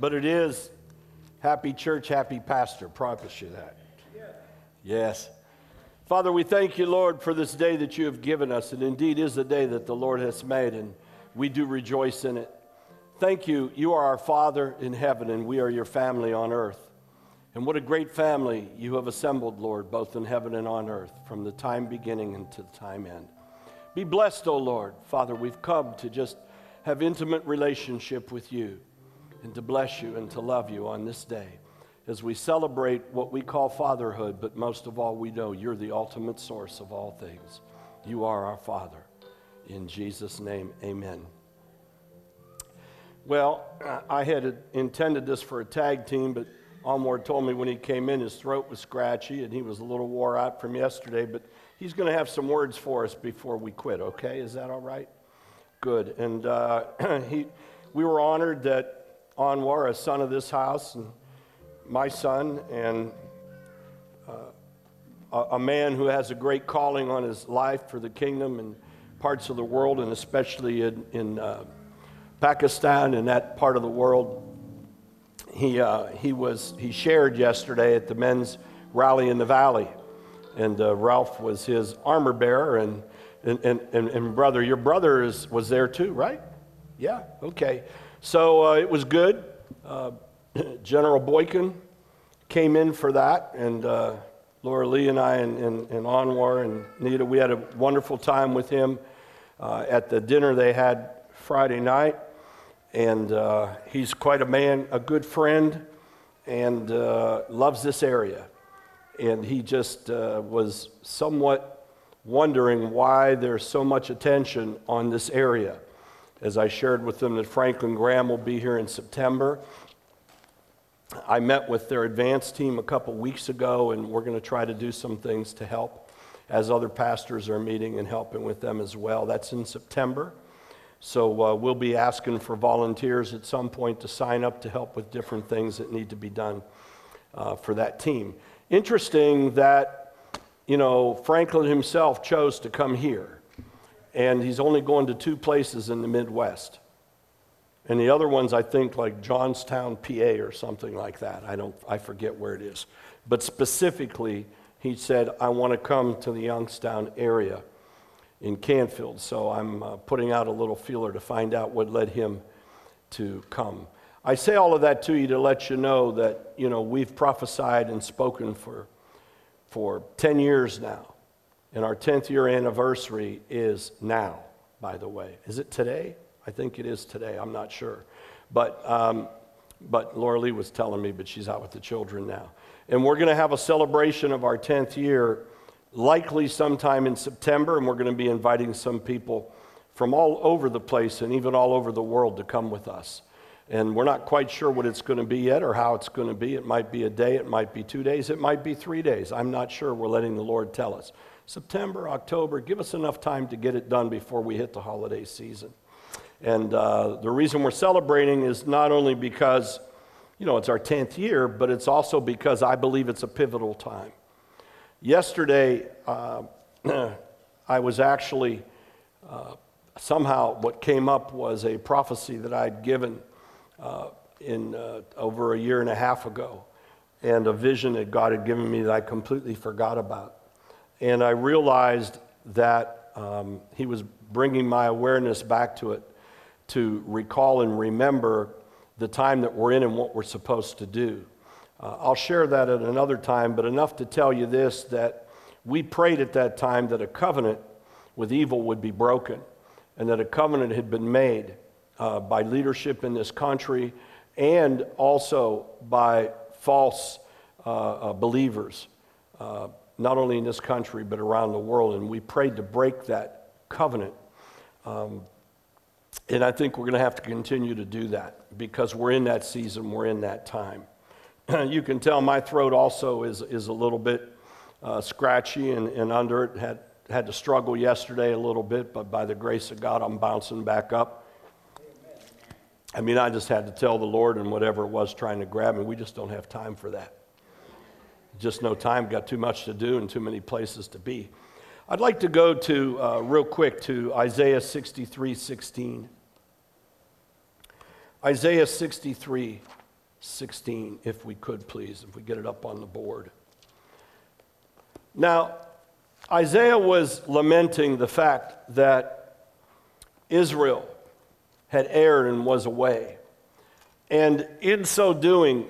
but it is happy church, happy pastor. Promise you that. Yes. Father, we thank you, Lord, for this day that you have given us. and indeed is the day that the Lord has made, and we do rejoice in it. Thank you. You are our Father in heaven, and we are your family on earth. And what a great family you have assembled, Lord, both in heaven and on earth, from the time beginning and to the time end. Be blessed, O Lord. Father, we've come to just have intimate relationship with you and to bless you and to love you on this day as we celebrate what we call fatherhood, but most of all, we know you're the ultimate source of all things. You are our Father. In Jesus' name, amen. Well, I had intended this for a tag team, but Anwar told me when he came in his throat was scratchy and he was a little wore out from yesterday, but he's going to have some words for us before we quit, okay? Is that all right? Good. And uh, he, we were honored that Anwar, a son of this house, and my son, and uh, a, man who has a great calling on his life for the kingdom and parts of the world, and especially in, in uh, Pakistan and that part of the world. He, uh, he, was, he shared yesterday at the men's rally in the valley and uh, Ralph was his armor bearer, and, and, and, and, brother, your brother is, was there too, right? Yeah, okay. So uh, it was good. Uh, General Boykin came in for that, and uh, Laura Lee and I and, and, and Anwar and Nita, we had a wonderful time with him uh, at the dinner they had Friday night. And uh, he's quite a man, a good friend, and loves this area and he just uh, was somewhat wondering why there's so much attention on this area. As I shared with them that Franklin Graham will be here in September. I met with their advance team a couple weeks ago, and we're going to try to do some things to help as other pastors are meeting and helping with them as well. That's in September. So uh, we'll be asking for volunteers at some point to sign up to help with different things that need to be done uh, for that team. Interesting that, you know, Franklin himself chose to come here, and he's only going to two places in the Midwest. And the other ones, I think, like Johnstown, PA, or something like that. I don't, I forget where it is. But specifically, he said, I want to come to the Youngstown area in Canfield. So I'm uh, putting out a little feeler to find out what led him to come. I say all of that to you to let you know that, you know, we've prophesied and spoken for, for 10 years now. And our 10th year anniversary is now, by the way. Is it today? I think it is today. I'm not sure. But, um, but Laura Lee was telling me, but she's out with the children now. And we're going to have a celebration of our 10th year, likely sometime in September, and we're going to be inviting some people from all over the place and even all over the world to come with us. And we're not quite sure what it's going to be yet or how it's going to be. It might be a day, it might be two days, it might be three days. I'm not sure. We're letting the Lord tell us. September, October, give us enough time to get it done before we hit the holiday season. And uh, the reason we're celebrating is not only because, you know, it's our 10th year, but it's also because I believe it's a pivotal time. Yesterday, uh, I was actually, uh, somehow, what came up was a prophecy that I'd given uh, in uh, over a year and a half ago, and a vision that God had given me that I completely forgot about. And I realized that um, He was bringing my awareness back to it to recall and remember the time that we're in and what we're supposed to do. Uh, I'll share that at another time, but enough to tell you this that we prayed at that time that a covenant with evil would be broken and that a covenant had been made uh, by leadership in this country and also by false uh, uh, believers, uh, not only in this country but around the world. And we prayed to break that covenant. Um, and I think we're going to have to continue to do that because we're in that season, we're in that time. you can tell my throat also is, is a little bit uh, scratchy and, and under it. Had, had to struggle yesterday a little bit, but by the grace of God, I'm bouncing back up. I mean, I just had to tell the Lord and whatever it was trying to grab me, we just don't have time for that. Just no time, got too much to do and too many places to be. I'd like to go to, uh, real quick, to Isaiah 63 16. Isaiah 63 16, if we could please, if we get it up on the board. Now, Isaiah was lamenting the fact that Israel had erred and was away. And in so doing,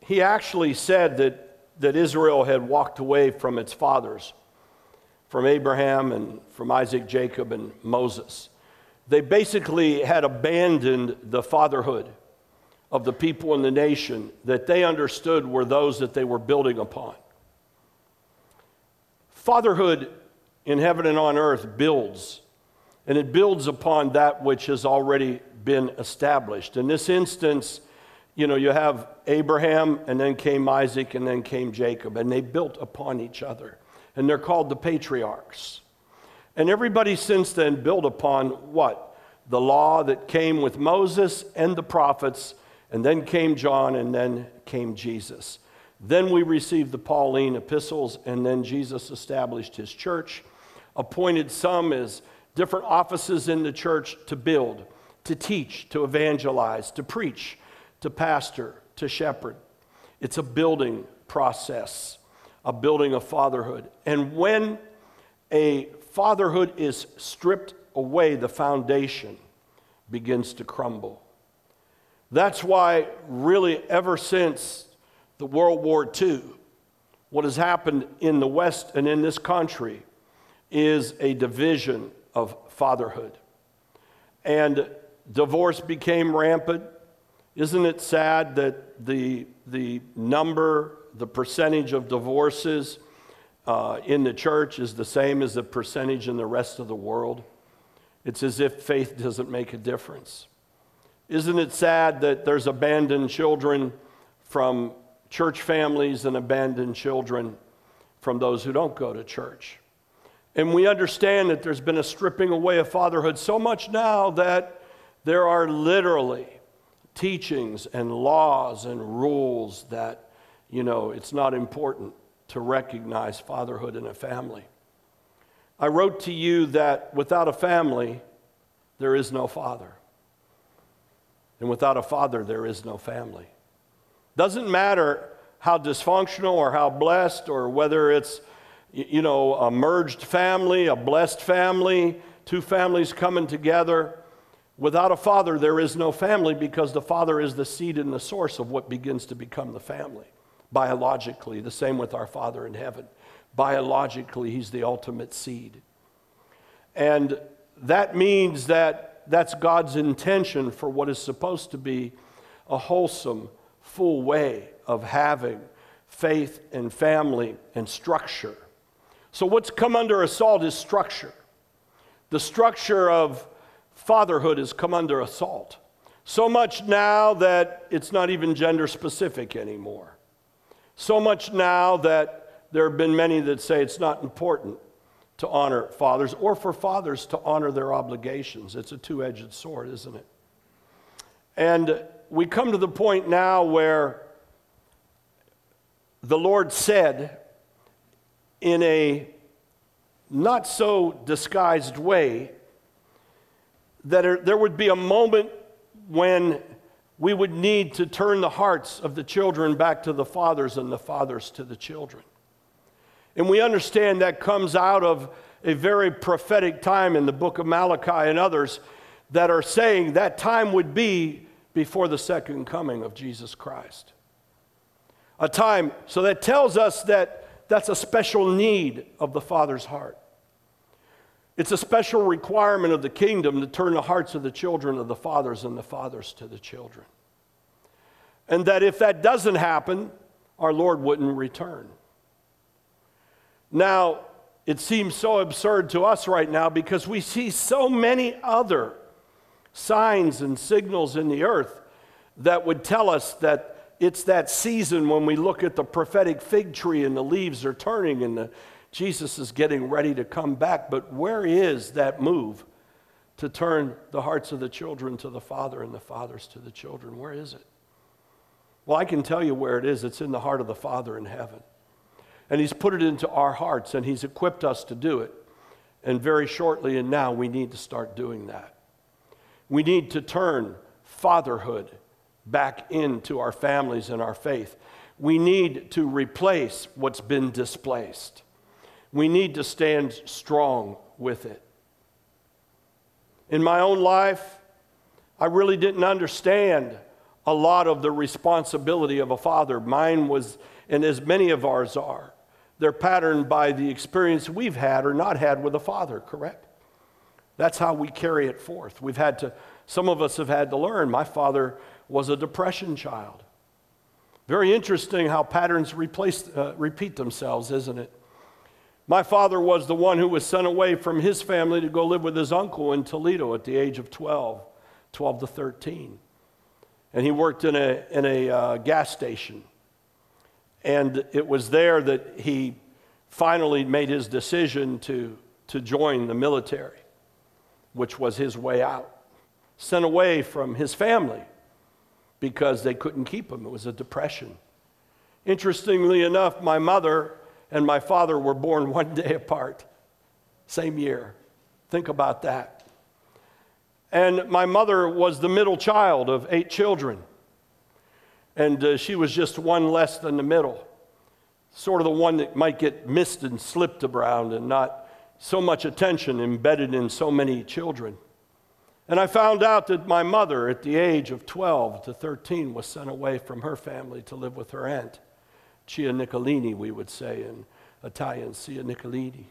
he actually said that, that Israel had walked away from its fathers, from Abraham and from Isaac, Jacob, and Moses. They basically had abandoned the fatherhood of the people in the nation that they understood were those that they were building upon. Fatherhood in heaven and on earth builds, and it builds upon that which has already been established. In this instance, you know, you have Abraham, and then came Isaac, and then came Jacob, and they built upon each other. And they're called the patriarchs. And everybody since then built upon what? The law that came with Moses and the prophets, and then came John, and then came Jesus. Then we received the Pauline epistles, and then Jesus established his church, appointed some as different offices in the church to build, to teach, to evangelize, to preach to pastor to shepherd. It's a building process, a building of fatherhood. And when a fatherhood is stripped away, the foundation begins to crumble. That's why, really, ever since the World War II, what has happened in the West and in this country is a division of fatherhood. And divorce became rampant, isn't it sad that the, the number, the percentage of divorces uh, in the church is the same as the percentage in the rest of the world? It's as if faith doesn't make a difference. Isn't it sad that there's abandoned children from church families and abandoned children from those who don't go to church? And we understand that there's been a stripping away of fatherhood so much now that there are literally teachings and laws and rules that, you know, it's not important to recognize fatherhood in a family. I wrote to you that without a family, there is no father. And without a father, there is no family. Doesn't matter how dysfunctional or how blessed or whether it's, you know, a merged family, a blessed family, two families coming together. Without a father, there is no family because the father is the seed and the source of what begins to become the family. Biologically, the same with our Father in heaven. Biologically, he's the ultimate seed. And that means that that's God's intention for what is supposed to be a wholesome, full way of having faith and family and structure. So, what's come under assault is structure. The structure of fatherhood has come under assault. So much now that it's not even gender specific anymore. So much now that there have been many that say it's not important to honor fathers or for fathers to honor their obligations. It's a two edged sword, isn't it? And we come to the point now where the Lord said, in a not so disguised way, that there would be a moment when we would need to turn the hearts of the children back to the fathers and the fathers to the children. And we understand that comes out of a very prophetic time in the book of Malachi and others that are saying that time would be before the second coming of Jesus Christ. A time, so that tells us that that's a special need of the Father's heart. It's a special requirement of the kingdom to turn the hearts of the children of the fathers and the fathers to the children. And that if that doesn't happen, our Lord wouldn't return. Now, it seems so absurd to us right now because we see so many other signs and signals in the earth that would tell us that it's that season when we look at the prophetic fig tree and the leaves are turning and the Jesus is getting ready to come back, but where is that move to turn the hearts of the children to the Father and the fathers to the children? Where is it? Well, I can tell you where it is. It's in the heart of the Father in heaven. And He's put it into our hearts, and He's equipped us to do it. And very shortly and now, we need to start doing that. We need to turn fatherhood back into our families and our faith. We need to replace what's been displaced. We need to stand strong with it. In my own life, I really didn't understand a lot of the responsibility of a father. Mine was, and as many of ours are, they're patterned by the experience we've had or not had with a father, correct? That's how we carry it forth. We've had to, some of us have had to learn. My father was a depression child. Very interesting how patterns replace, uh, repeat themselves, isn't it? My father was the one who was sent away from his family to go live with his uncle in Toledo at the age of 12, 12 to 13. And he worked in a, in a uh, gas station. And it was there that he finally made his decision to, to join the military, which was his way out. Sent away from his family because they couldn't keep him. It was a depression. Interestingly enough, my mother and my father were born one day apart, same year. Think about that. And my mother was the middle child of eight children. And uh, she was just one less than the middle, sort of the one that might get missed and slipped around and not so much attention embedded in so many children. And I found out that my mother, at the age of 12 to 13, was sent away from her family to live with her aunt, Chia Nicolini, we would say in Italian, Cia Nicolini,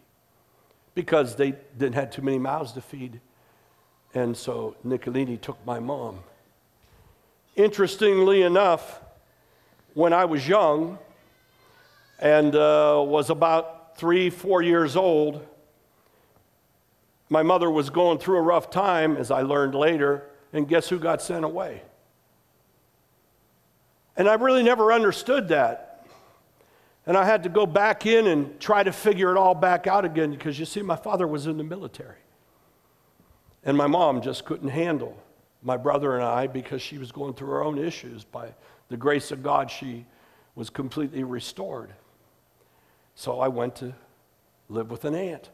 because they didn't have too many mouths to feed. And so Nicolini took my mom. Interestingly enough, when I was young and uh, was about three, four years old, my mother was going through a rough time, as I learned later, and guess who got sent away? And I really never understood that. And I had to go back in and try to figure it all back out again because you see, my father was in the military. And my mom just couldn't handle my brother and I because she was going through her own issues. By the grace of God, she was completely restored. So I went to live with an aunt,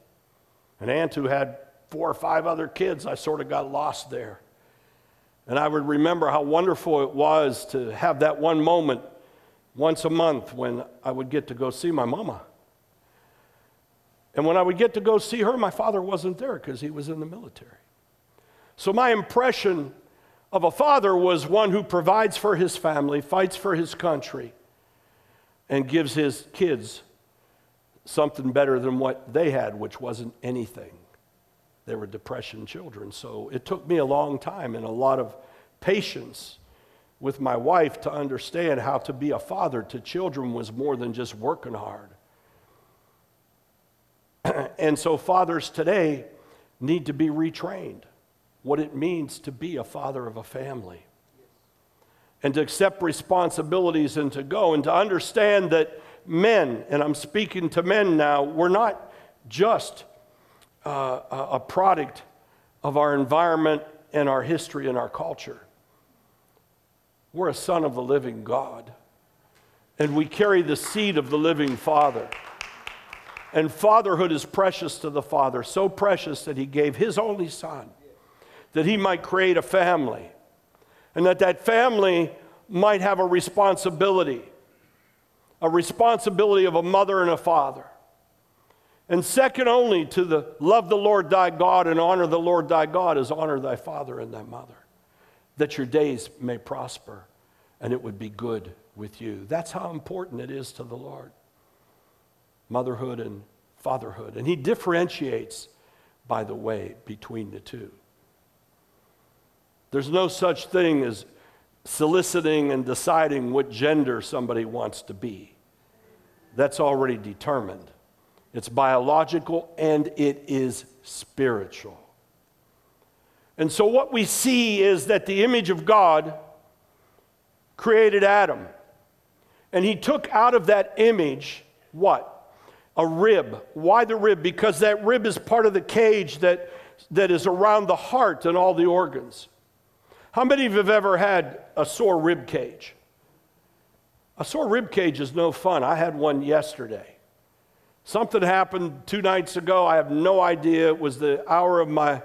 an aunt who had four or five other kids, I sort of got lost there. And I would remember how wonderful it was to have that one moment once a month when I would get to go see my mama. And when I would get to go see her, my father wasn't there because he was in the military. So my impression of a father was one who provides for his family, fights for his country, and gives his kids something better than what they had, which wasn't anything. They were depression children. So it took me a long time and a lot of patience with my wife to understand how to be a father to children was more than just working hard. and so fathers today need to be retrained what it means to be a father of a family and to accept responsibilities and to go and to understand that men, and I'm speaking to men now, we're not just uh, a product of our environment and our history and our culture. We're a son of the living God, and we carry the seed of the living Father. And fatherhood is precious to the Father, so precious that He gave His only Son that He might create a family, and that that family might have a responsibility a responsibility of a mother and a father. And second only to the love the Lord thy God and honor the Lord thy God is honor thy father and thy mother, that your days may prosper and it would be good with you. That's how important it is to the Lord motherhood and fatherhood. And he differentiates, by the way, between the two. There's no such thing as soliciting and deciding what gender somebody wants to be, that's already determined. It's biological and it is spiritual. And so, what we see is that the image of God created Adam. And he took out of that image what? A rib. Why the rib? Because that rib is part of the cage that, that is around the heart and all the organs. How many of you have ever had a sore rib cage? A sore rib cage is no fun. I had one yesterday. Something happened two nights ago. I have no idea. It was the hour of my,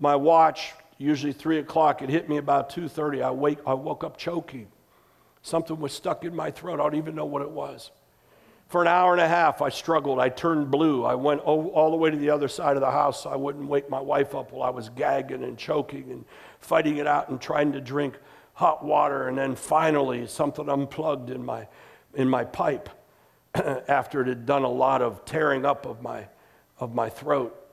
my watch usually 3 o'clock. It hit me about 2.30. I, wake, I woke up choking. Something was stuck in my throat. I don't even know what it was. For an hour and a half, I struggled. I turned blue. I went all the way to the other side of the house so I wouldn't wake my wife up while I was gagging and choking and fighting it out and trying to drink hot water. And then finally, something unplugged in my, in my pipe after it had done a lot of tearing up of my, of my throat.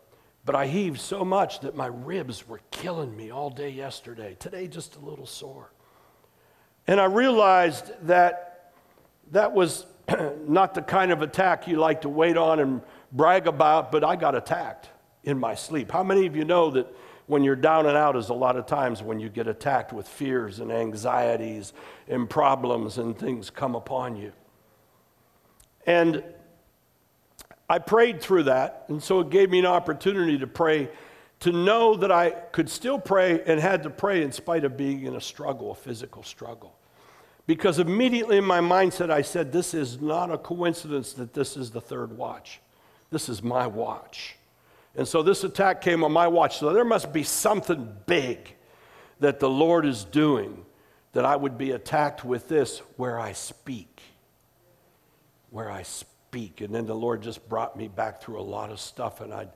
But I heaved so much that my ribs were killing me all day yesterday. Today, just a little sore. And I realized that that was not the kind of attack you like to wait on and brag about, but I got attacked in my sleep. How many of you know that when you're down and out is a lot of times when you get attacked with fears and anxieties and problems and things come upon you? And I prayed through that, and so it gave me an opportunity to pray, to know that I could still pray and had to pray in spite of being in a struggle, a physical struggle. Because immediately in my mindset, I said, This is not a coincidence that this is the third watch. This is my watch. And so this attack came on my watch. So there must be something big that the Lord is doing that I would be attacked with this where I speak. Where I speak. And then the Lord just brought me back through a lot of stuff, and I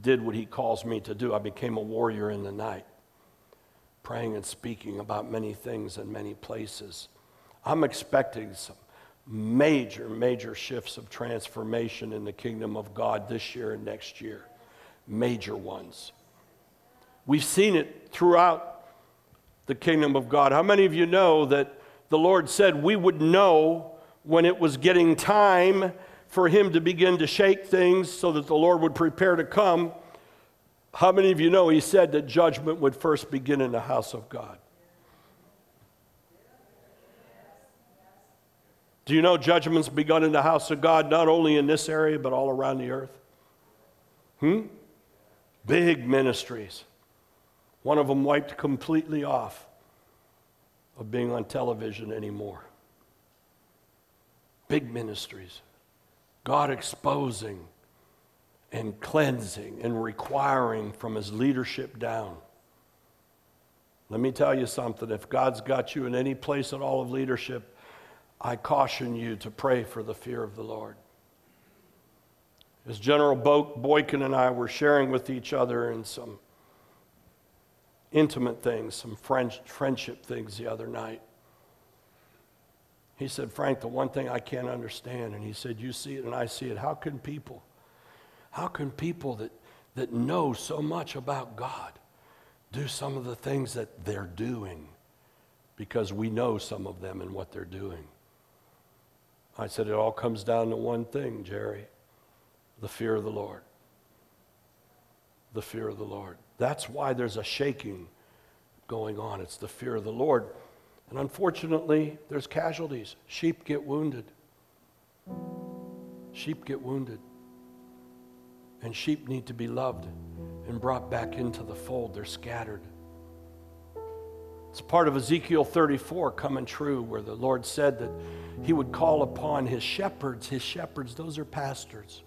did what He calls me to do. I became a warrior in the night praying and speaking about many things in many places. I'm expecting some major, major shifts of transformation in the kingdom of God this year and next year. Major ones. We've seen it throughout the kingdom of God. How many of you know that the Lord said we would know when it was getting time for Him to begin to shake things so that the Lord would prepare to come? How many of you know he said that judgment would first begin in the house of God? Do you know judgment's begun in the house of God, not only in this area, but all around the earth? Hmm? Big ministries. One of them wiped completely off of being on television anymore. Big ministries. God exposing and cleansing and requiring from his leadership down. Let me tell you something if God's got you in any place at all of leadership, I caution you to pray for the fear of the Lord. As General Boykin and I were sharing with each other in some intimate things, some French, friendship things the other night, he said, Frank, the one thing I can't understand, and he said, You see it and I see it. How can people how can people that, that know so much about God do some of the things that they're doing? Because we know some of them and what they're doing. I said, it all comes down to one thing, Jerry the fear of the Lord. The fear of the Lord. That's why there's a shaking going on. It's the fear of the Lord. And unfortunately, there's casualties. Sheep get wounded. Sheep get wounded. And sheep need to be loved and brought back into the fold. They're scattered. It's part of Ezekiel 34 coming true, where the Lord said that He would call upon His shepherds. His shepherds, those are pastors,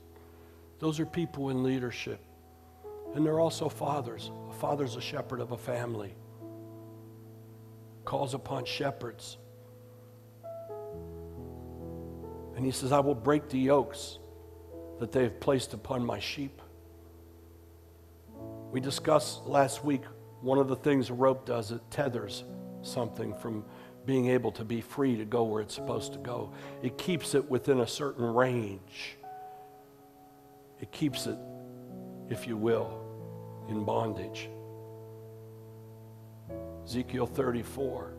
those are people in leadership. And they're also fathers. A father's a shepherd of a family, calls upon shepherds. And He says, I will break the yokes that they have placed upon my sheep. We discussed last week one of the things a rope does, it tethers something from being able to be free to go where it's supposed to go. It keeps it within a certain range. It keeps it, if you will, in bondage. Ezekiel 34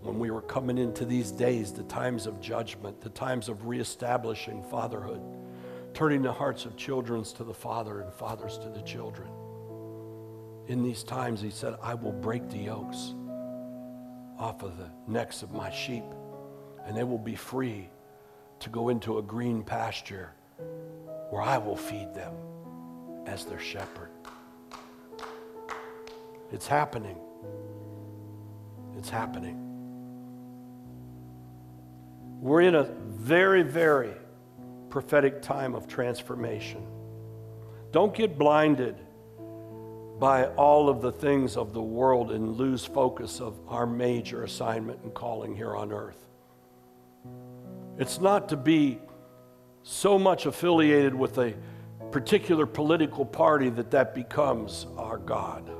when we were coming into these days, the times of judgment, the times of reestablishing fatherhood, turning the hearts of children to the father and fathers to the children. In these times, he said, I will break the yokes off of the necks of my sheep, and they will be free to go into a green pasture where I will feed them as their shepherd. It's happening. It's happening. We're in a very, very prophetic time of transformation. Don't get blinded by all of the things of the world and lose focus of our major assignment and calling here on earth. It's not to be so much affiliated with a particular political party that that becomes our God.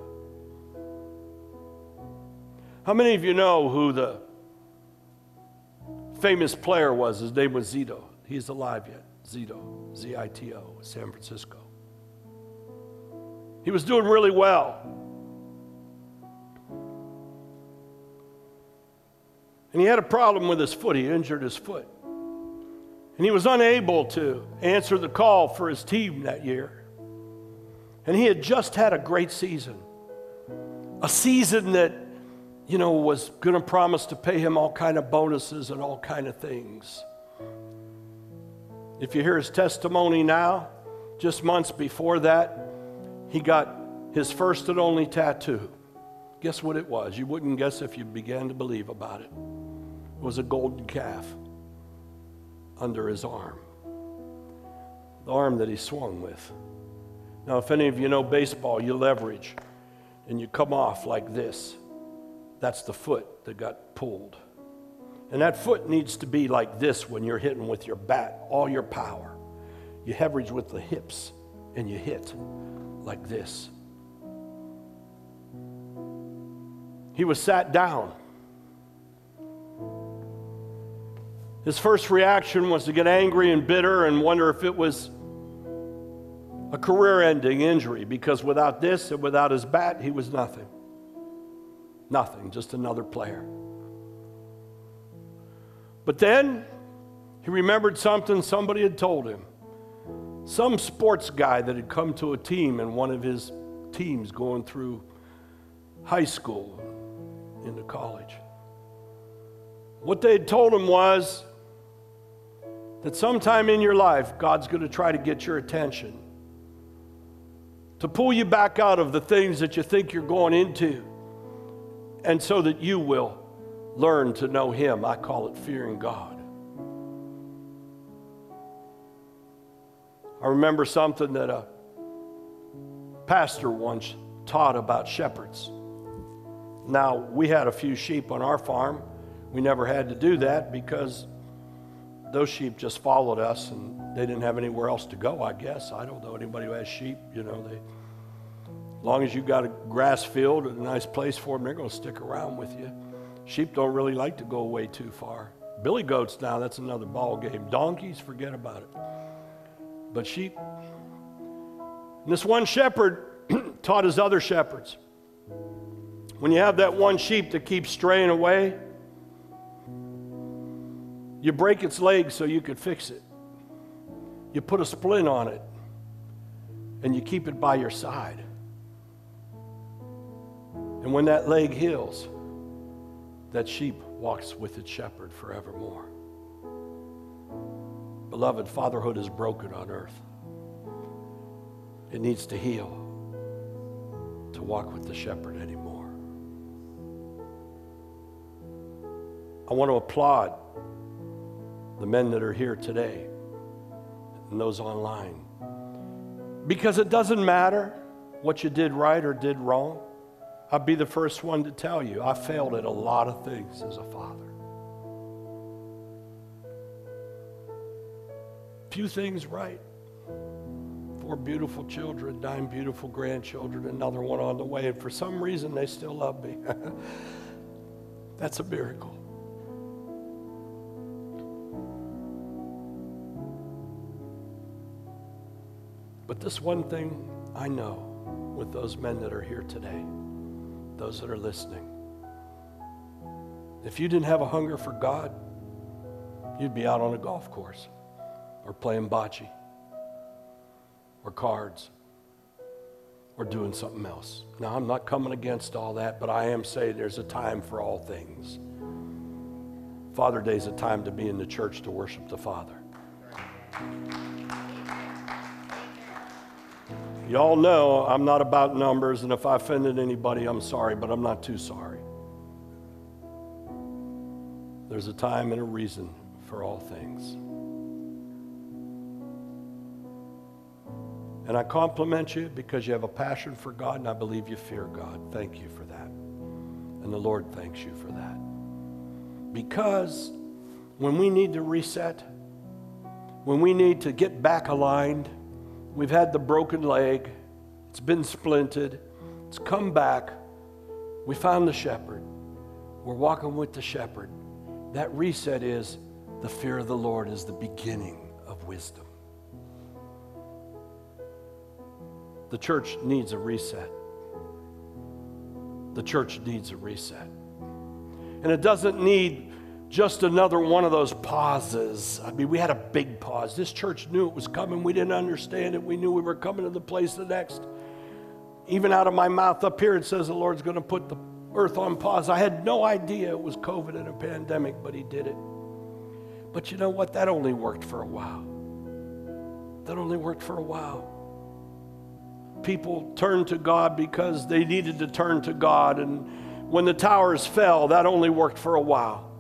How many of you know who the famous player was? His name was Zito. He's alive yet. Zito, Z I T O, San Francisco. He was doing really well. And he had a problem with his foot. He injured his foot. And he was unable to answer the call for his team that year. And he had just had a great season. A season that, you know, was going to promise to pay him all kind of bonuses and all kind of things. If you hear his testimony now, just months before that, he got his first and only tattoo. Guess what it was? You wouldn't guess if you began to believe about it. It was a golden calf under his arm, the arm that he swung with. Now, if any of you know baseball, you leverage and you come off like this. That's the foot that got pulled. And that foot needs to be like this when you're hitting with your bat, all your power. You leverage with the hips and you hit like this. He was sat down His first reaction was to get angry and bitter and wonder if it was a career ending injury because without this and without his bat, he was nothing. Nothing, just another player. But then he remembered something somebody had told him. Some sports guy that had come to a team and one of his teams going through high school into college. What they had told him was that sometime in your life, God's going to try to get your attention, to pull you back out of the things that you think you're going into, and so that you will learn to know Him. I call it fearing God. I remember something that a pastor once taught about shepherds. Now, we had a few sheep on our farm. We never had to do that because those sheep just followed us and they didn't have anywhere else to go, I guess. I don't know anybody who has sheep, you know, they long as you've got a grass field and a nice place for them, they're going to stick around with you. Sheep don't really like to go away too far. Billy goats now, that's another ball game. Donkeys, forget about it. But sheep. And this one shepherd taught his other shepherds. When you have that one sheep that keeps straying away, you break its leg so you could fix it. You put a splint on it and you keep it by your side. And when that leg heals, that sheep walks with its shepherd forevermore. Beloved, fatherhood is broken on earth. It needs to heal to walk with the shepherd anymore. I want to applaud the men that are here today and those online. Because it doesn't matter what you did right or did wrong. I'll be the first one to tell you I failed at a lot of things as a father. Few things right. Four beautiful children, nine beautiful grandchildren, another one on the way, and for some reason they still love me. That's a miracle. But this one thing I know with those men that are here today, those that are listening, if you didn't have a hunger for God, you'd be out on a golf course or playing bocce or cards or doing something else. Now, I'm not coming against all that, but I am saying there's a time for all things. Father Day is a time to be in the church to worship the Father. Y'all know I'm not about numbers, and if I offended anybody, I'm sorry, but I'm not too sorry. There's a time and a reason for all things. And I compliment you because you have a passion for God and I believe you fear God. Thank you for that. And the Lord thanks you for that. Because when we need to reset, when we need to get back aligned, we've had the broken leg, it's been splinted, it's come back, we found the shepherd, we're walking with the shepherd. That reset is the fear of the Lord is the beginning of wisdom. The church needs a reset. The church needs a reset. And it doesn't need just another one of those pauses. I mean, we had a big pause. This church knew it was coming. We didn't understand it. We knew we were coming to the place the next. Even out of my mouth up here, it says the Lord's going to put the earth on pause. I had no idea it was COVID and a pandemic, but He did it. But you know what? That only worked for a while. That only worked for a while. People turned to God because they needed to turn to God. And when the towers fell, that only worked for a while.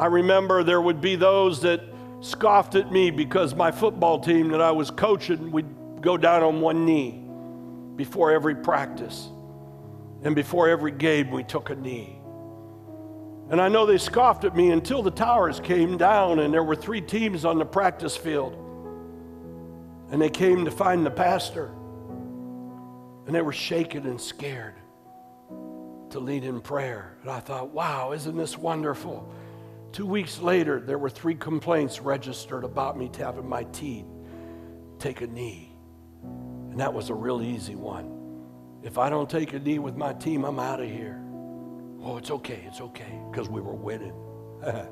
I remember there would be those that scoffed at me because my football team that I was coaching would go down on one knee before every practice. And before every game, we took a knee. And I know they scoffed at me until the towers came down and there were three teams on the practice field. And they came to find the pastor. And they were shaken and scared to lead in prayer. And I thought, wow, isn't this wonderful? Two weeks later, there were three complaints registered about me having my teeth take a knee. And that was a real easy one. If I don't take a knee with my team, I'm out of here. Oh, it's okay, it's okay, because we were winning.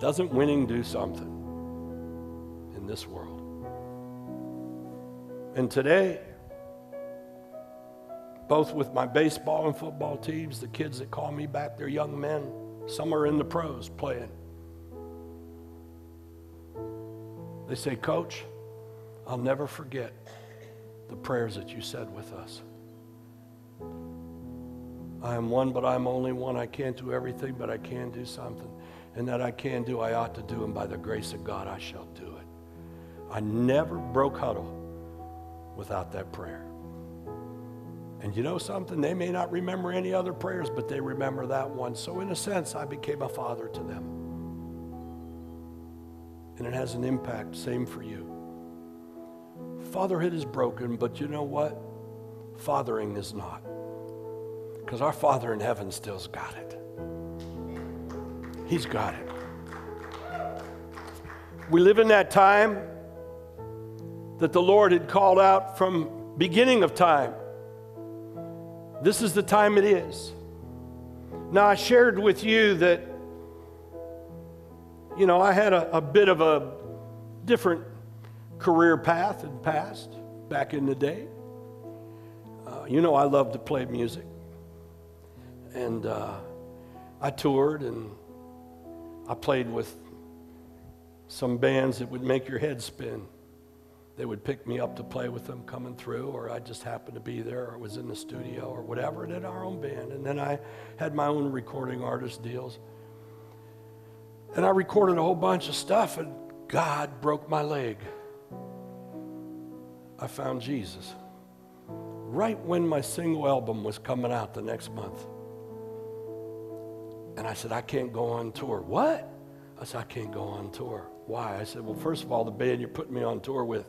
Doesn't winning do something in this world? And today, both with my baseball and football teams, the kids that call me back, they're young men. Some are in the pros playing. They say, Coach, I'll never forget the prayers that you said with us. I am one, but I'm only one. I can't do everything, but I can do something. And that I can do, I ought to do, and by the grace of God, I shall do it. I never broke huddle without that prayer. And you know something? They may not remember any other prayers, but they remember that one. So, in a sense, I became a father to them. And it has an impact. Same for you. Fatherhood is broken, but you know what? Fathering is not. Because our Father in heaven still's got it. He's got it. We live in that time that the Lord had called out from beginning of time this is the time it is. Now, I shared with you that, you know, I had a, a bit of a different career path and past back in the day. Uh, you know, I love to play music. And uh, I toured and I played with some bands that would make your head spin they would pick me up to play with them coming through, or I just happened to be there, or was in the studio, or whatever, and in our own band. And then I had my own recording artist deals. And I recorded a whole bunch of stuff, and God broke my leg. I found Jesus. Right when my single album was coming out the next month. And I said, I can't go on tour. What? I said, I can't go on tour. Why? I said, Well, first of all, the band you're putting me on tour with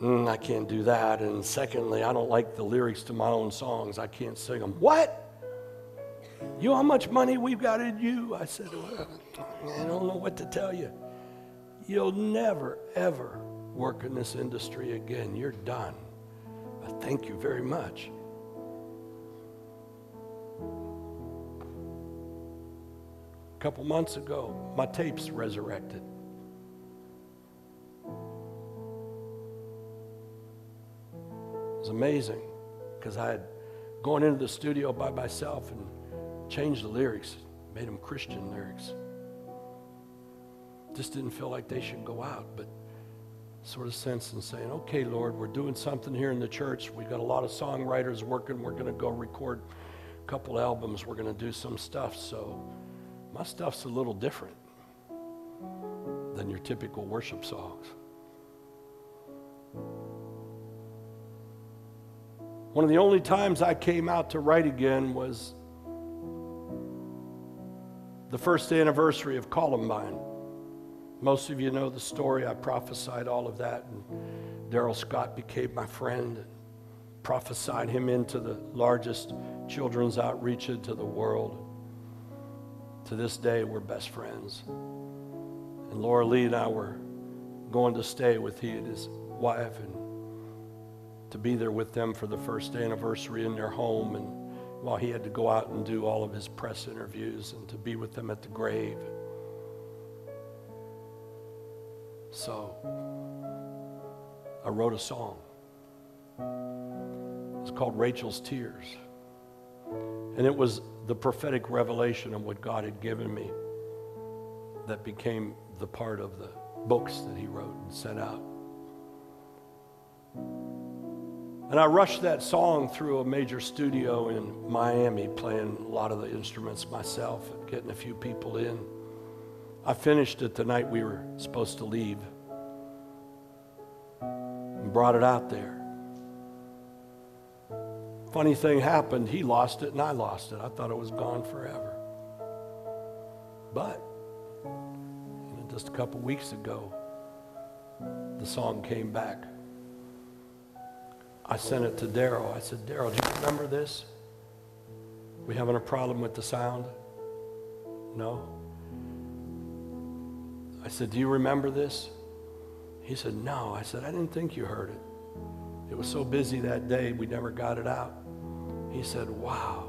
mm, I can't do that. And secondly, I don't like the lyrics to my own songs. I can't sing them. What? You know how much money we've got in you? I said, well, I don't know what to tell you. You'll never, ever work in this industry again. You're done. But thank you very much. A couple months ago, my tapes resurrected. It was amazing because I had gone into the studio by myself and changed the lyrics, made them Christian lyrics. Just didn't feel like they should go out, but sort of sense in saying, okay, Lord, we're doing something here in the church. We've got a lot of songwriters working. We're going to go record a couple albums. We're going to do some stuff. So my stuff's a little different than your typical worship songs. One of the only times I came out to write again was the first anniversary of Columbine. Most of you know the story. I prophesied all of that, and Darrell Scott became my friend. And prophesied him into the largest children's outreach into the world. To this day, we're best friends. And Laura Lee and I were going to stay with he and his wife and to be there with them for the first anniversary in their home. And while he had to go out and do all of his press interviews and to be with them at the grave. So I wrote a song. It's called Rachel's Tears. And it was the prophetic revelation of what God had given me that became the part of the books that he wrote and sent out. And I rushed that song through a major studio in Miami, playing a lot of the instruments myself and getting a few people in. I finished it the night we were supposed to leave and brought it out there. Funny thing happened, he lost it and I lost it. I thought it was gone forever. But you know, just a couple weeks ago, the song came back. I sent it to Darrell. I said, Darrell, do you remember this? We having a problem with the sound? No? I said, Do you remember this? He said, No. I said, I didn't think you heard it. It was so busy that day, we never got it out. He said, Wow.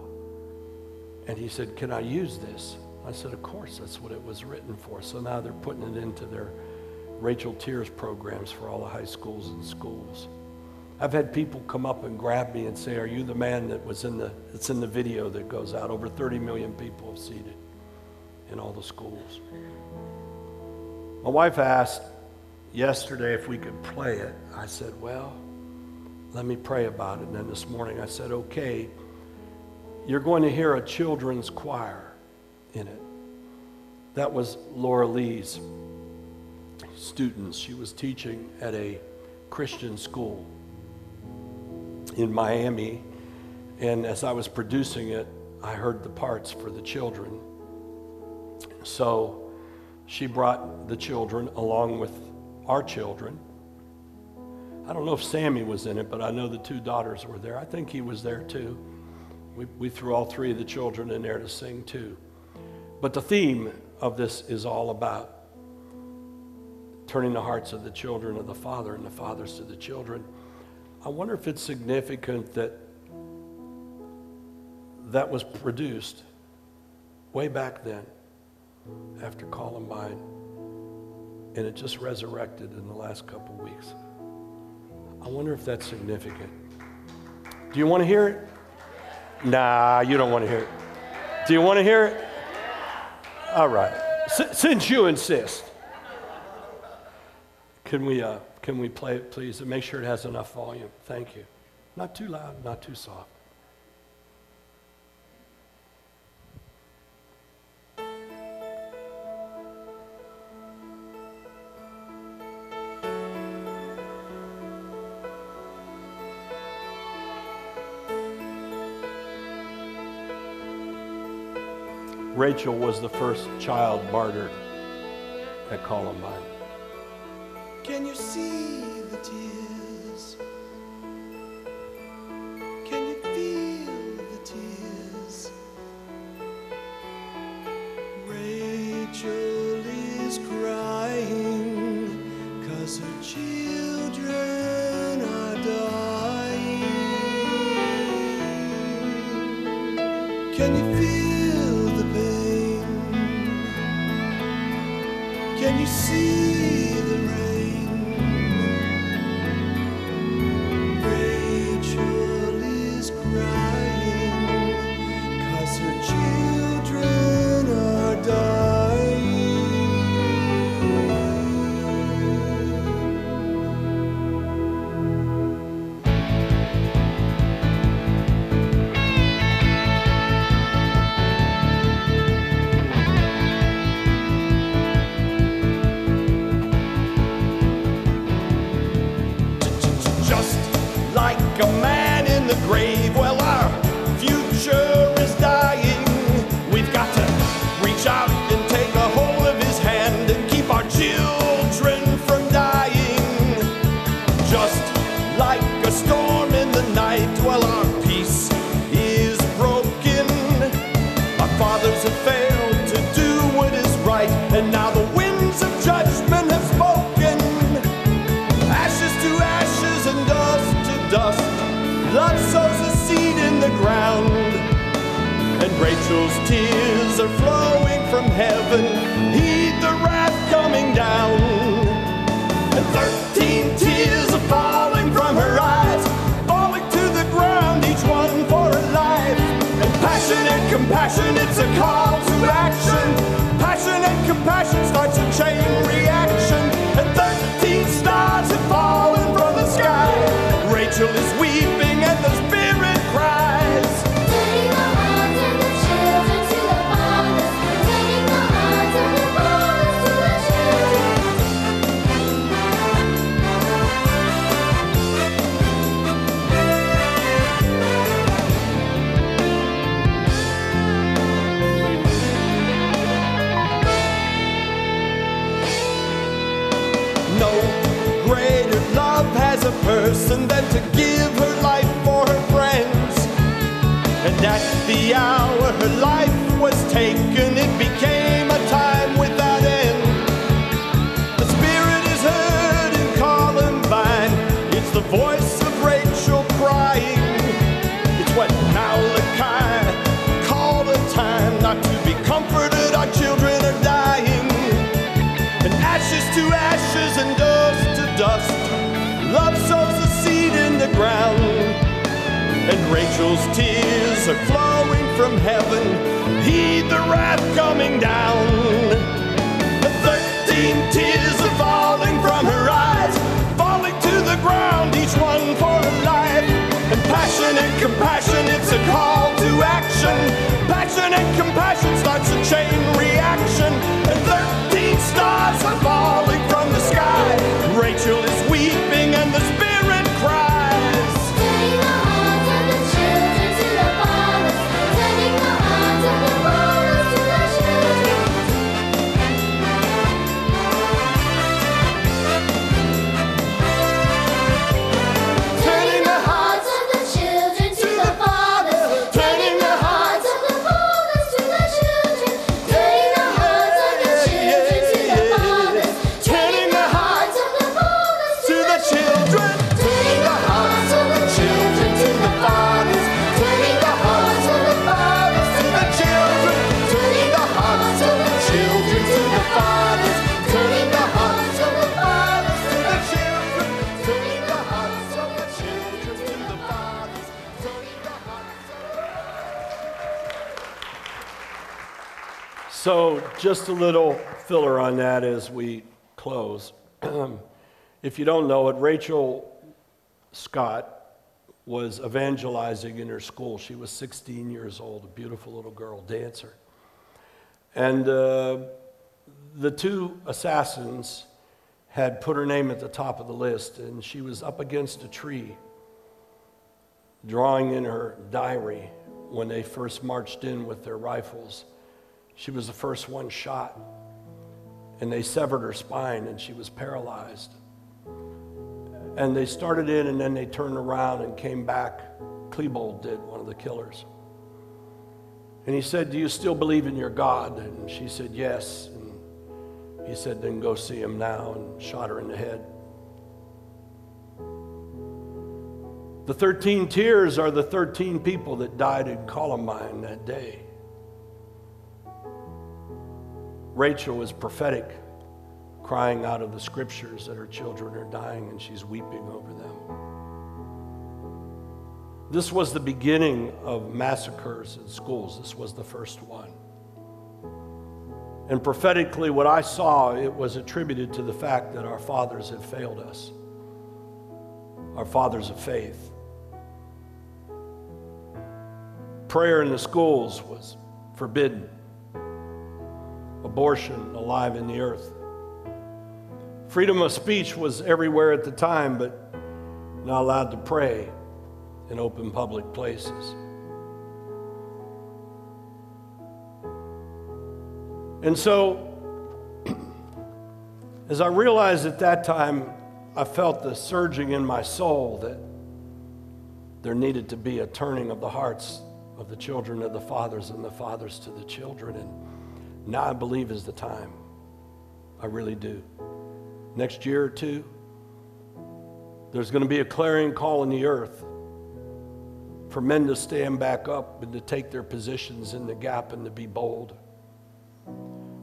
And he said, Can I use this? I said, Of course, that's what it was written for. So now they're putting it into their Rachel Tears programs for all the high schools and schools. I've had people come up and grab me and say, Are you the man that was in the, it's in the video that goes out? Over 30 million people have seen it in all the schools. My wife asked yesterday if we could play it. I said, Well, let me pray about it. And then this morning I said, Okay, you're going to hear a children's choir in it. That was Laura Lee's students. She was teaching at a Christian school in Miami. And as I was producing it, I heard the parts for the children. So she brought the children along with our children. I don't know if Sammy was in it, but I know the two daughters were there. I think he was there too. We, we threw all three of the children in there to sing too. But the theme of this is all about turning the hearts of the children of the father and the fathers to the children. I wonder if it's significant that that was produced way back then after Columbine, and it just resurrected in the last couple weeks. I wonder if that's significant. Do you want to hear it? Nah, you don't want to hear it. Do you want to hear it? All right. S- since you insist, can we? Uh, can we play it, please? And make sure it has enough volume. Thank you. Not too loud, not too soft. Rachel was the first child martyred at Columbine. Can you see the tears? Can you feel the tears? Rachel is crying cause her children are dying. Can you feel the pain? Can you see tears are flowing from heaven. Heed the wrath coming down. The thirteen tears are falling from her eyes, falling to the ground, each one for a life. And passion and compassion, it's a call to action. Passion and compassion starts a chain reaction. And thirteen stars are falling from the sky. Rachel is weeping and the So, just a little filler on that as we close. if you don't know it, Rachel Scott was evangelizing in her school. She was 16 years old, a beautiful little girl, dancer. And uh, the two assassins had put her name at the top of the list, and she was up against a tree drawing in her diary when they first marched in with their rifles. She was the first one shot, and they severed her spine, and she was paralyzed. And they started in, and then they turned around and came back. Klebold did, one of the killers. And he said, Do you still believe in your God? And she said, Yes. And he said, Then go see him now, and shot her in the head. The 13 tears are the 13 people that died in Columbine that day. Rachel is prophetic, crying out of the scriptures that her children are dying and she's weeping over them. This was the beginning of massacres in schools. This was the first one. And prophetically, what I saw, it was attributed to the fact that our fathers had failed us, our fathers of faith. Prayer in the schools was forbidden abortion alive in the earth. Freedom of speech was everywhere at the time, but not allowed to pray in open public places. And so, as I realized at that time, I felt the surging in my soul that there needed to be a turning of the hearts of the children of the fathers and the fathers to the children. And now I believe is the time. I really do. Next year or two, there's going to be a clarion call in the earth for men to stand back up and to take their positions in the gap and to be bold.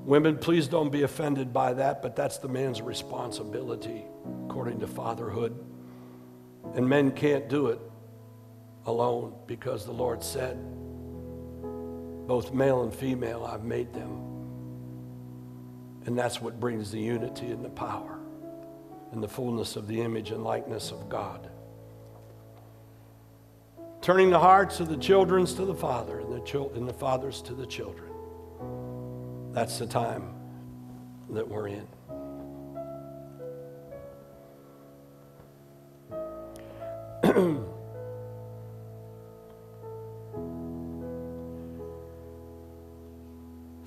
Women, please don't be offended by that, but that's the man's responsibility according to fatherhood. And men can't do it alone because the Lord said, both male and female, I've made them. And that's what brings the unity and the power and the fullness of the image and likeness of God. Turning the hearts of the children's to the father and the, chil- and the fathers to the children. That's the time that we're in.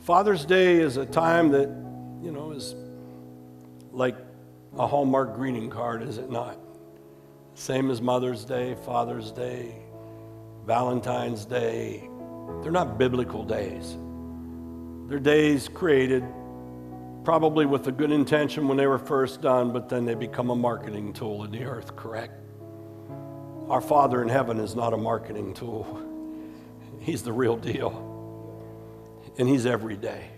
Father's Day is a time that, you know, is like a Hallmark greeting card, is it not? Same as Mother's Day, Father's Day, Valentine's Day. They're not biblical days. They're days created probably with a good intention when they were first done, but then they become a marketing tool in the earth, correct? Our Father in heaven is not a marketing tool, He's the real deal. And He's every day.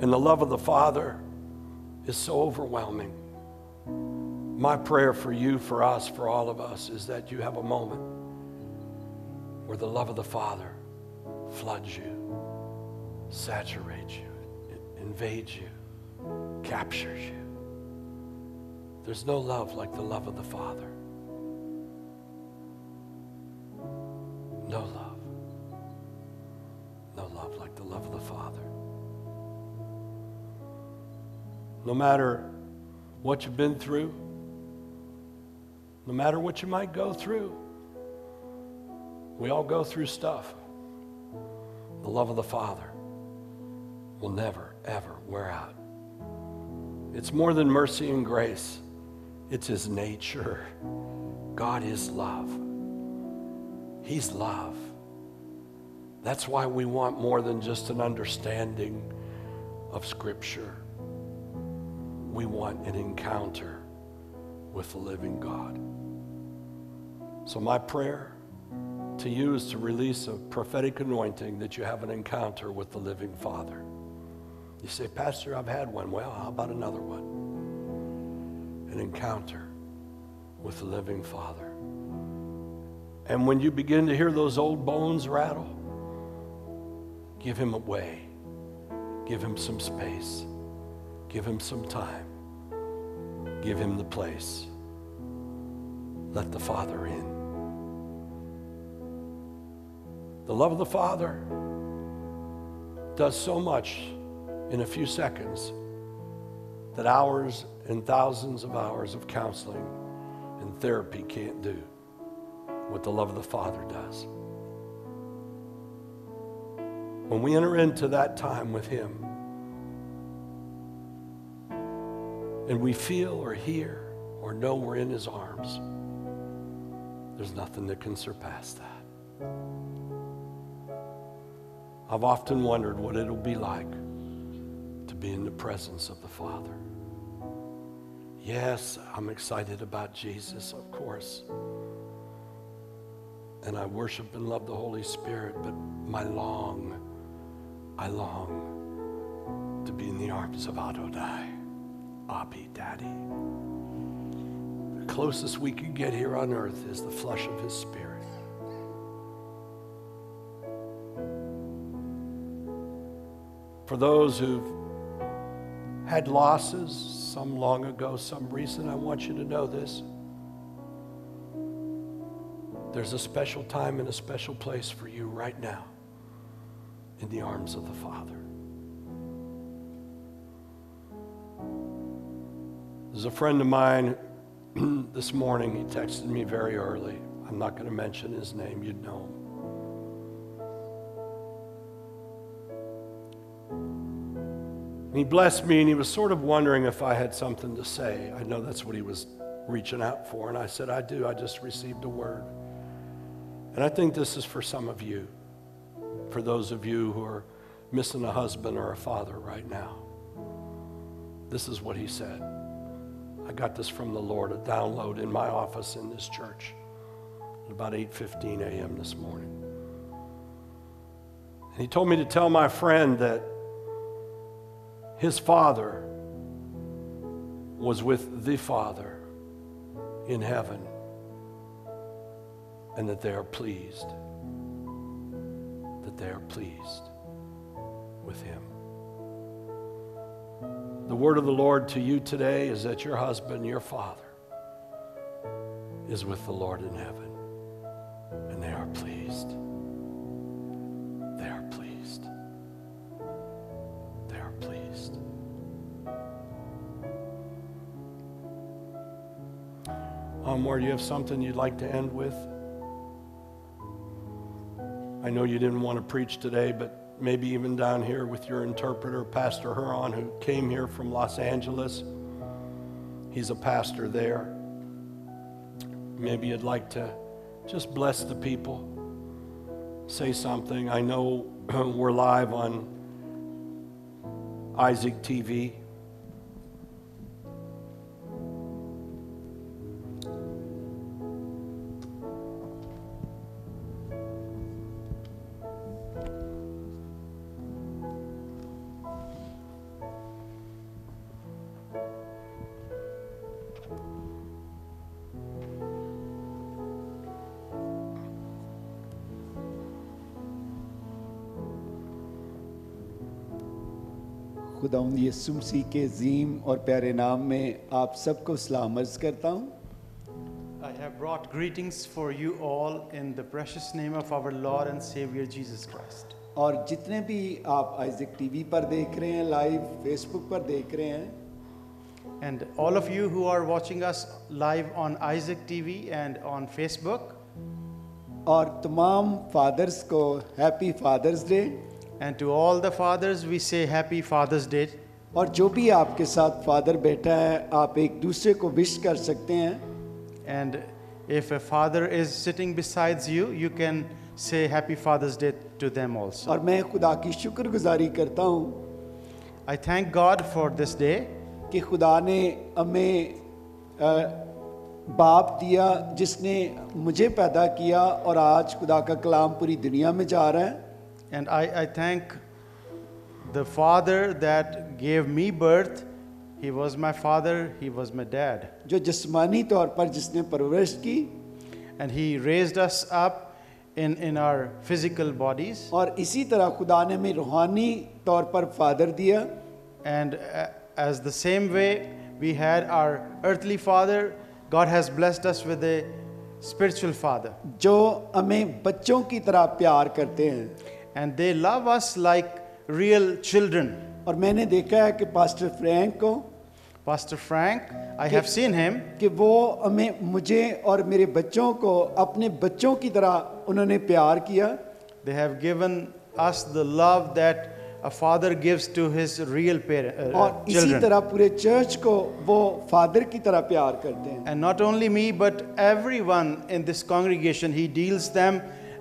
And the love of the Father is so overwhelming. My prayer for you, for us, for all of us is that you have a moment where the love of the Father floods you, saturates you, invades you, captures you. There's no love like the love of the Father. No love. No love like the love of the Father. No matter what you've been through, no matter what you might go through, we all go through stuff. The love of the Father will never, ever wear out. It's more than mercy and grace, it's His nature. God is love. He's love. That's why we want more than just an understanding of Scripture. We want an encounter with the living God. So, my prayer to you is to release a prophetic anointing that you have an encounter with the living Father. You say, Pastor, I've had one. Well, how about another one? An encounter with the living Father. And when you begin to hear those old bones rattle, give him a way, give him some space, give him some time, give him the place. Let the Father in. The love of the Father does so much in a few seconds that hours and thousands of hours of counseling and therapy can't do what the love of the Father does. When we enter into that time with Him and we feel or hear or know we're in His arms, there's nothing that can surpass that. I've often wondered what it'll be like to be in the presence of the Father. Yes, I'm excited about Jesus, of course. And I worship and love the Holy Spirit, but my long, I long to be in the arms of Adonai, Daddy. The closest we can get here on earth is the flesh of His Spirit. For those who've had losses, some long ago, some recent, I want you to know this. There's a special time and a special place for you right now in the arms of the Father. There's a friend of mine this morning, he texted me very early. I'm not going to mention his name, you'd know him. And he blessed me, and he was sort of wondering if I had something to say. I know that's what he was reaching out for. And I said, I do. I just received a word. And I think this is for some of you, for those of you who are missing a husband or a father right now. This is what he said. I got this from the Lord, a download in my office in this church. at about 8:15 a.m. this morning. And he told me to tell my friend that his father was with the Father in heaven and that they are pleased. That they are pleased with him. The word of the Lord to you today is that your husband, your father, is with the Lord in heaven, and they are pleased. They are pleased. They are pleased. Anwar, do you have something you'd like to end with? I know you didn't want to preach today, but maybe even down here with your interpreter, Pastor Harun, who came here from Los Angeles. He's a pastor there. Maybe you'd like to just bless the people, say something. I know we're live on Isaac TV. خداوند یسوع مسیح کے عظیم اور پیارے نام میں آپ سب کو سلام عرض کرتا ہوں۔ I have brought greetings for you all in the precious name of our Lord and Savior Jesus Christ. اور جتنے بھی آپ آئزک ٹی وی پر دیکھ رہے ہیں لائیو فیس بک پر دیکھ رہے ہیں۔ And all of you who are watching us live on Isaac TV and on Facebook. اور تمام فادرز کو happy Father's Day and to all the fathers we say happy Father's day اور جو بھی آپ کے ساتھ فادر بیٹھا ہے آپ ایک دوسرے کو وش کر سکتے ہیں۔ And if a father is sitting besides you you can say happy Father's Day to them also اور میں خدا کی شکر گزاری کرتا ہوں I thank God for this day کہ خدا نے ہمیں باپ دیا جس نے مجھے پیدا کیا اور آج خدا کا کلام پوری دنیا میں جا رہا ہے۔ And I, I thank the father that gave me birth. He was my father, he was my dad. जो जिस्मानी तौर पर जिसने परवरिश की And he raised us up in, in our physical bodies. और इसी तरह खुदा ने हमें रूहानी तौर पर फादर दिया And uh, as the same way we had our earthly father, God has blessed us with a spiritual father. जो हमें बच्चों की तरह प्यार करते हैं And they love us like real children. और मैंने देखा है कि पास्टर फ्रैंक को Pastor Frank, I have seen him. कि वो हमें मुझे और मेरे बच्चों को अपने बच्चों की तरह उन्होंने प्यार किया They have given us the love that a father gives to his real parent, uh, और इसी children. तरह पूरे चर्च को वो फादर की तरह प्यार करते हैं And not only me, but everyone in this congregation, he deals them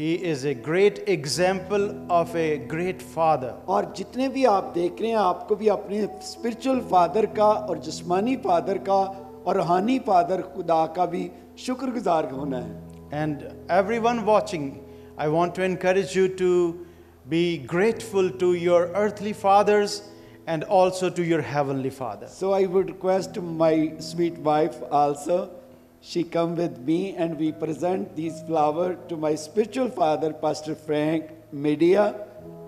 he is a great example of a great father. और जितने भी आप देख रहे हैं आपको भी अपने स्पिरिचुअल फादर का और जिस्मानी फादर का और रूहानी फादर खुदा का भी शुक्रगुजार होना है And everyone watching, I want to encourage you to be grateful to your earthly fathers and also to your heavenly father. So I would request my sweet wife also. she come with me and we present these flower to my spiritual father, Pastor Frank Amedia.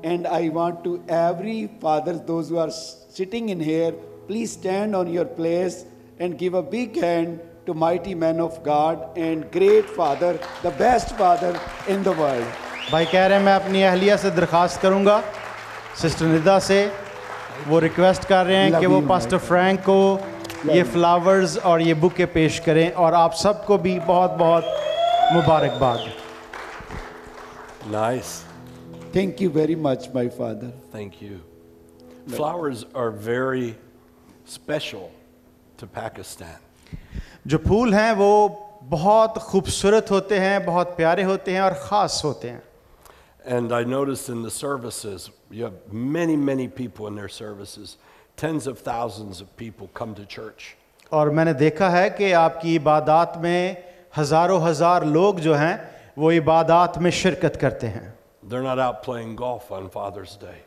And I want to every father, those who are sitting in here, please stand on your place and give a big hand to mighty man of God and great father, the best father in the world. भाई कह रहे हैं मैं अपनी अहलिया से दरख्वास्त करूंगा sister Nida से वो रिक्वेस्ट कर रहे یہ فلاورز اور یہ بکے پیش کریں اور آپ سب کو بھی بہت بہت مبارکباد۔ Nice thank you very much my father thank you flowers are very special to Pakistan جو پھول ہیں وہ بہت خوبصورت ہوتے ہیں بہت پیارے ہوتے ہیں اور خاص ہوتے ہیں۔ And I notice in the services you have many many people in their services Tens of thousands of people come to church. और मैंने देखा है कि आपकी इबादात में हज़ारों हज़ार लोग जो हैं वो इबादात में शिरकत करते हैं They're not out playing golf on Father's Day.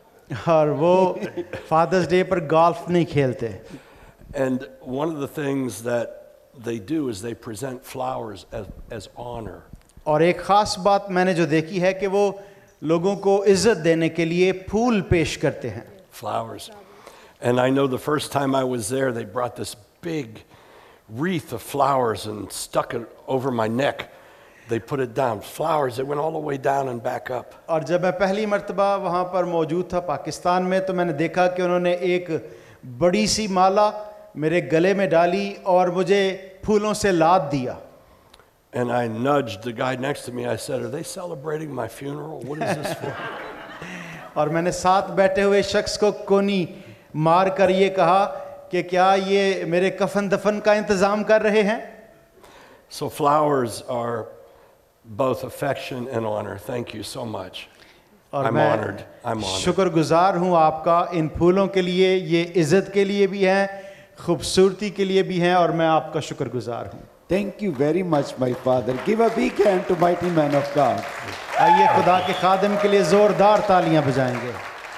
और वो फादर्स डे पर गोल्फ नहीं खेलते And one of the things that they do is they present flowers as, as honor. और एक ख़ास बात मैंने जो देखी है कि वो लोगों को इज़्ज़त देने के लिए फूल पेश करते हैं Flowers. And I know the first time I was there, they brought this big wreath of flowers and stuck it over my neck. They put it down. Flowers, they went all the way down and back up. और जब मैं पहली मर्तबा वहाँ पर मौजूद था पाकिस्तान में तो मैंने देखा कि उन्होंने एक बड़ी सी माला मेरे गले में डाली और मुझे फूलों से लाद दिया And I nudged the guy next to me. I said, Are they celebrating my funeral? What is this for? और मैंने साथ बैठे हुए शख्स को कोनी مار کر یہ کہا کہ کیا یہ میرے کفن دفن کا انتظام کر رہے ہیں؟ So flowers are both affection and honour Thank you so اور I'm میں honored. I'm honored. شکر گزار ہوں آپ کا ان پھولوں کے لیے یہ عزت کے لیے بھی ہیں خوبصورتی کے لیے بھی ہیں اور میں آپ کا شکر گزار ہوں۔ Thank you very much my father gave a big hand to mighty man of God آئیے خدا کے خادم کے لیے زوردار تالیاں بجائیں گے۔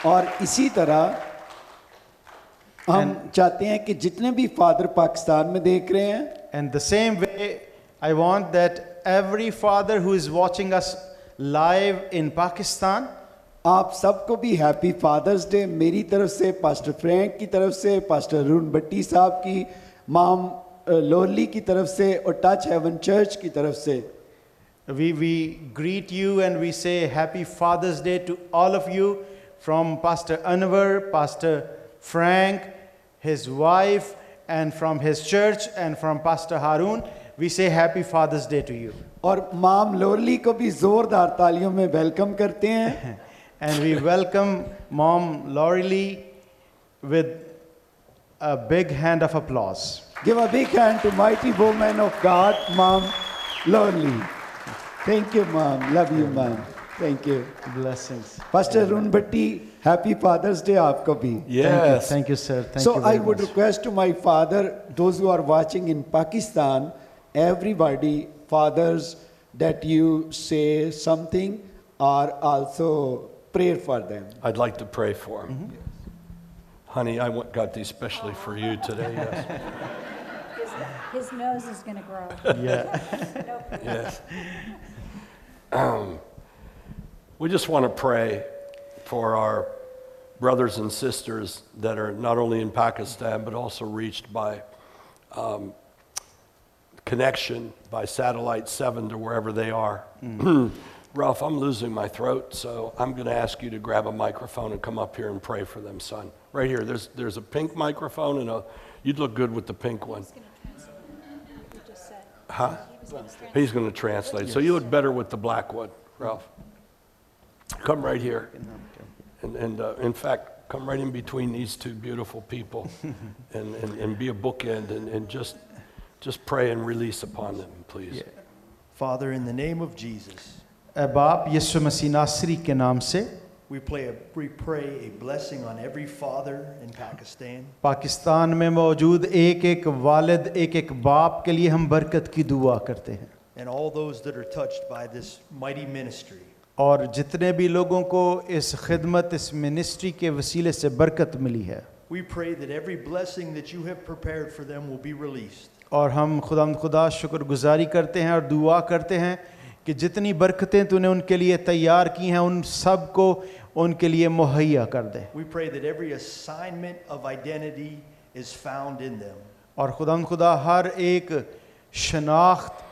اور اسی طرح ہم چاہتے ہیں کہ جتنے بھی فادر پاکستان میں دیکھ رہے ہیں and the same way I want that every father who is watching this live in Pakistan آپ سب کو بھی ہیپی فادرز ڈے میری طرف سے پاسٹر فرینک کی طرف سے پاسٹر رون بٹی صاحب کی مام لوہلی uh, کی طرف سے اور ٹچ ہیون چرچ کی طرف سے. We we greet you and we say happy Father's Day to all of you from pastor Anwar pastor Frank, his wife, and from his church, and from Pastor Harun. We say Happy Father's Day to you. और माम लोरली को भी जोरदार तालियों में welcome करते हैं And we welcome Mom Laurie Lee with a big hand of applause. Give a big hand to mighty woman of God, Mom Lonely. Thank you, Mom. Love you, Mom. Thank you. Blessings. Pastor Arun Bhatti, Happy Father's Day aapko bhi. Yes. Thank you, sir. Thank you so I would request to my father, those who are watching in Pakistan, everybody, fathers, that you say something or also pray for them. I'd like to pray for them. Honey, I got these specially for you today. His, nose is going to grow. Yeah. yes. Um, we just want to pray for our brothers and sisters that are not only in Pakistan but also reached by um, connection by satellite 7 to wherever they are. Ralph, I'm losing my throat, so I'm going to ask you to grab a microphone and come up here and pray for them, son. Right here, there's, there's a pink microphone and a, you'd look good with the pink one. He just said. Huh? He was going to translate. He's going to translate. So you look better with the black one, Ralph. Come right here And, and uh, in fact, come right in between these two beautiful people and, and, and be a bookend and, and just, just pray and release upon them, please. Father, in the name of Jesus, ए बाप यीशु मसीह नासरी के नाम से we, play a, we pray a blessing on every father in Pakistan. Pakistan में मौजूद एक एक वालिद एक एक बाप के लिए हम बरकत की दुआ करते हैं and all those that are touched by this mighty ministry. اور جتنے بھی لوگوں کو اس خدمت اس منسٹری کے وسیلے سے برکت ملی ہے۔ اور ہم خدا خدا شکر گزاری کرتے ہیں اور دعا کرتے ہیں کہ جتنی برکتیں تو نے ان کے لیے تیار کی ہیں ان سب کو ان کے لیے مہیا کر دے۔ اور خدا خدا ہر ایک شناخت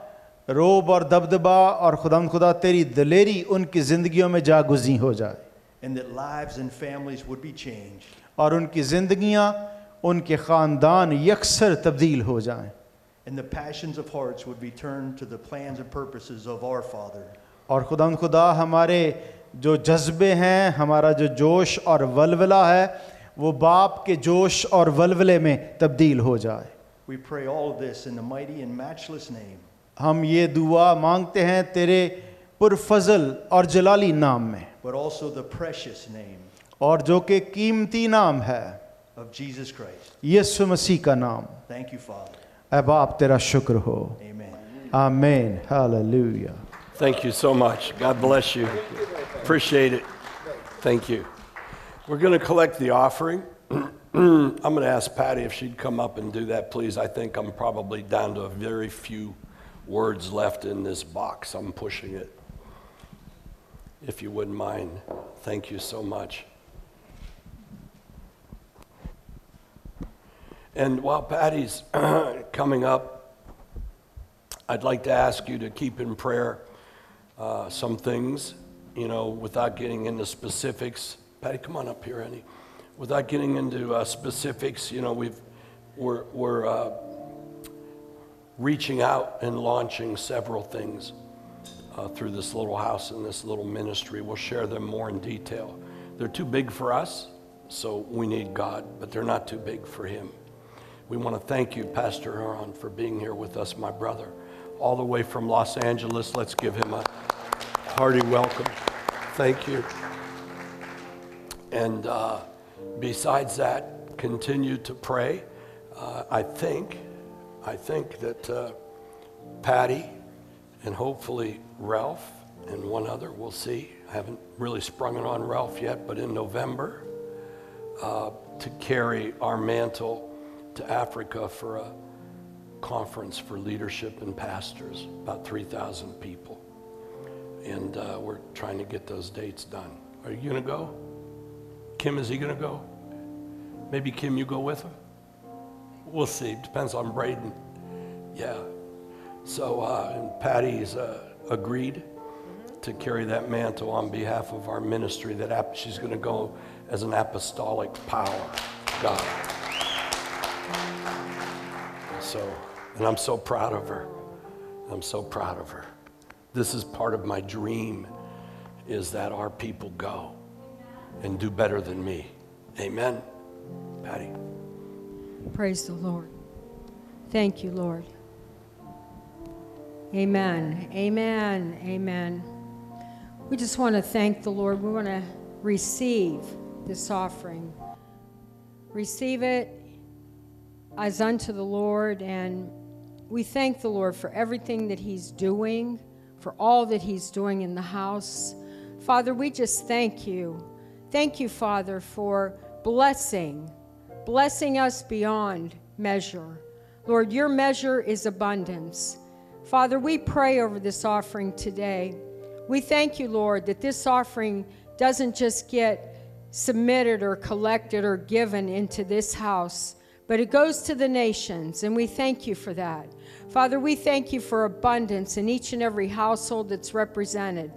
روب اور دبدبا اور خدا خدا تیری دلیری ان کی زندگیوں میں جاگزی ہو جائے۔ اور ان کی زندگیاں ان کے خاندان یکسر تبدیل ہو جائیں۔ اور خدا خدا ہمارے جو جذبے ہیں ہمارا جو جوش اور ولولہ ہے وہ باپ کے جوش اور ولولے میں تبدیل ہو جائے۔ We pray all this in the mighty and matchless name हम ये दुआ मांगते हैं तेरे पुरफजल और जलाली नाम में but also the precious name और जो कि कीमती नाम है of Jesus Christ. यीशु मसीह का नाम Thank you, Father. ऐ बाप तेरा शुक्र हो Amen. आमीन hallelujah Thank you so much. God bless you. Appreciate it. Thank you. We're going to collect the offering. I'm going to ask Patty if she'd come up and do that, please. I think I'm probably down to a very few words left in this box. I'm pushing it. If you wouldn't mind. Thank you so much. And while Patty's coming up, I'd like to ask you to keep in prayer uh, some things, you know, without getting into specifics. Patty, come on up here, Annie. Without getting into uh, specifics, you know, we've, we're, we're uh, reaching out and launching several things uh, through this little house and this little ministry. We'll share them more in detail. They're too big for us, so we need God, but they're not too big for Him. We want to thank you, Pastor Harun, for being here with us, my brother, all the way from Los Angeles. Let's give him a hearty welcome. Thank you. And uh, besides that, continue to pray. Uh, I think, I think that uh, Patty and hopefully Ralph and one other, we'll see. I haven't really sprung it on Ralph yet, but in November, uh, to carry our mantle to Africa for a conference for leadership and pastors, about 3,000 people. And uh, we're trying to get those dates done. Are you going to go? Kim, is he going to go? Maybe Kim, you go with him? We'll see. Depends on Braden. Yeah. So, uh, and Patty's uh, agreed to carry that mantle on behalf of our ministry. That she's going to go as an apostolic power. God. So, and I'm so proud of her. I'm so proud of her. This is part of my dream is that our people go and do better than me. Amen. Patty. Praise the Lord. Thank you, Lord. Amen. Amen. Amen. We just want to thank the Lord. We want to receive this offering. Receive it as unto the Lord. And we thank the Lord for everything that He's doing, for all that He's doing in the house. Father, we just thank you. Thank you, Father, for blessing, blessing us beyond measure. Lord, your measure is abundance. Father, we pray over this offering today. We thank you, Lord, that this offering doesn't just get submitted or collected or given into this house, but it goes to the nations, and we thank you for that. Father, we thank you for abundance in each and every household that's represented.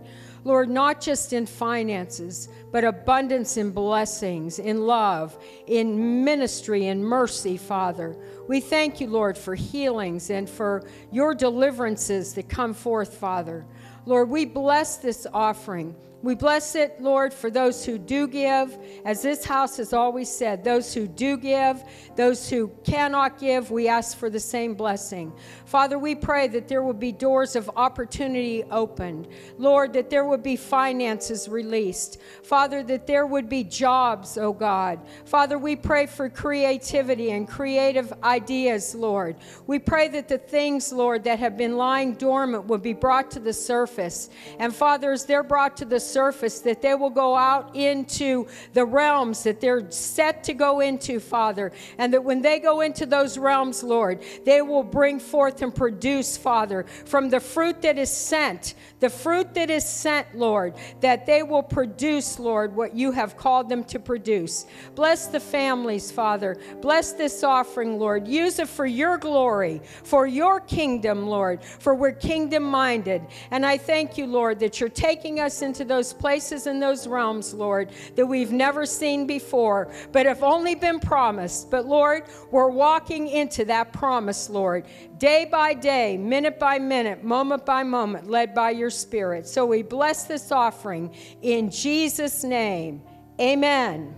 Lord, not just in finances, but abundance in blessings, in love, in ministry, in mercy, Father. We thank you, Lord, for healings and for your deliverances that come forth, Father. Lord, we bless this offering. We bless it, Lord, for those who do give. As this house has always said, those who do give, those who cannot give, we ask for the same blessing. Father, we pray that there will be doors of opportunity opened. Lord, that there would be finances released. Father, that there would be jobs, oh God. Father, we pray for creativity and creative ideas, Lord. We pray that the things, Lord, that have been lying dormant would be brought to the surface. And Father, as they're brought to the surface, that they will go out into the realms that they're set to go into, Father. And that when they go into those realms, Lord, they will bring forth and produce, Father, from the fruit that is sent, the fruit that is sent, Lord, that they will produce, Lord, what you have called them to produce. Bless the families, Father. Bless this offering, Lord. Use it for your glory, for your kingdom, Lord, for we're kingdom minded. And I thank you, Lord, that you're taking us into those places and those realms, Lord, that we've never seen before, but have only been promised. But Lord, we're walking into that promise, Lord, day by day, minute by minute, moment by moment, led by your Spirit. So we bless this offering in Jesus' name. Amen.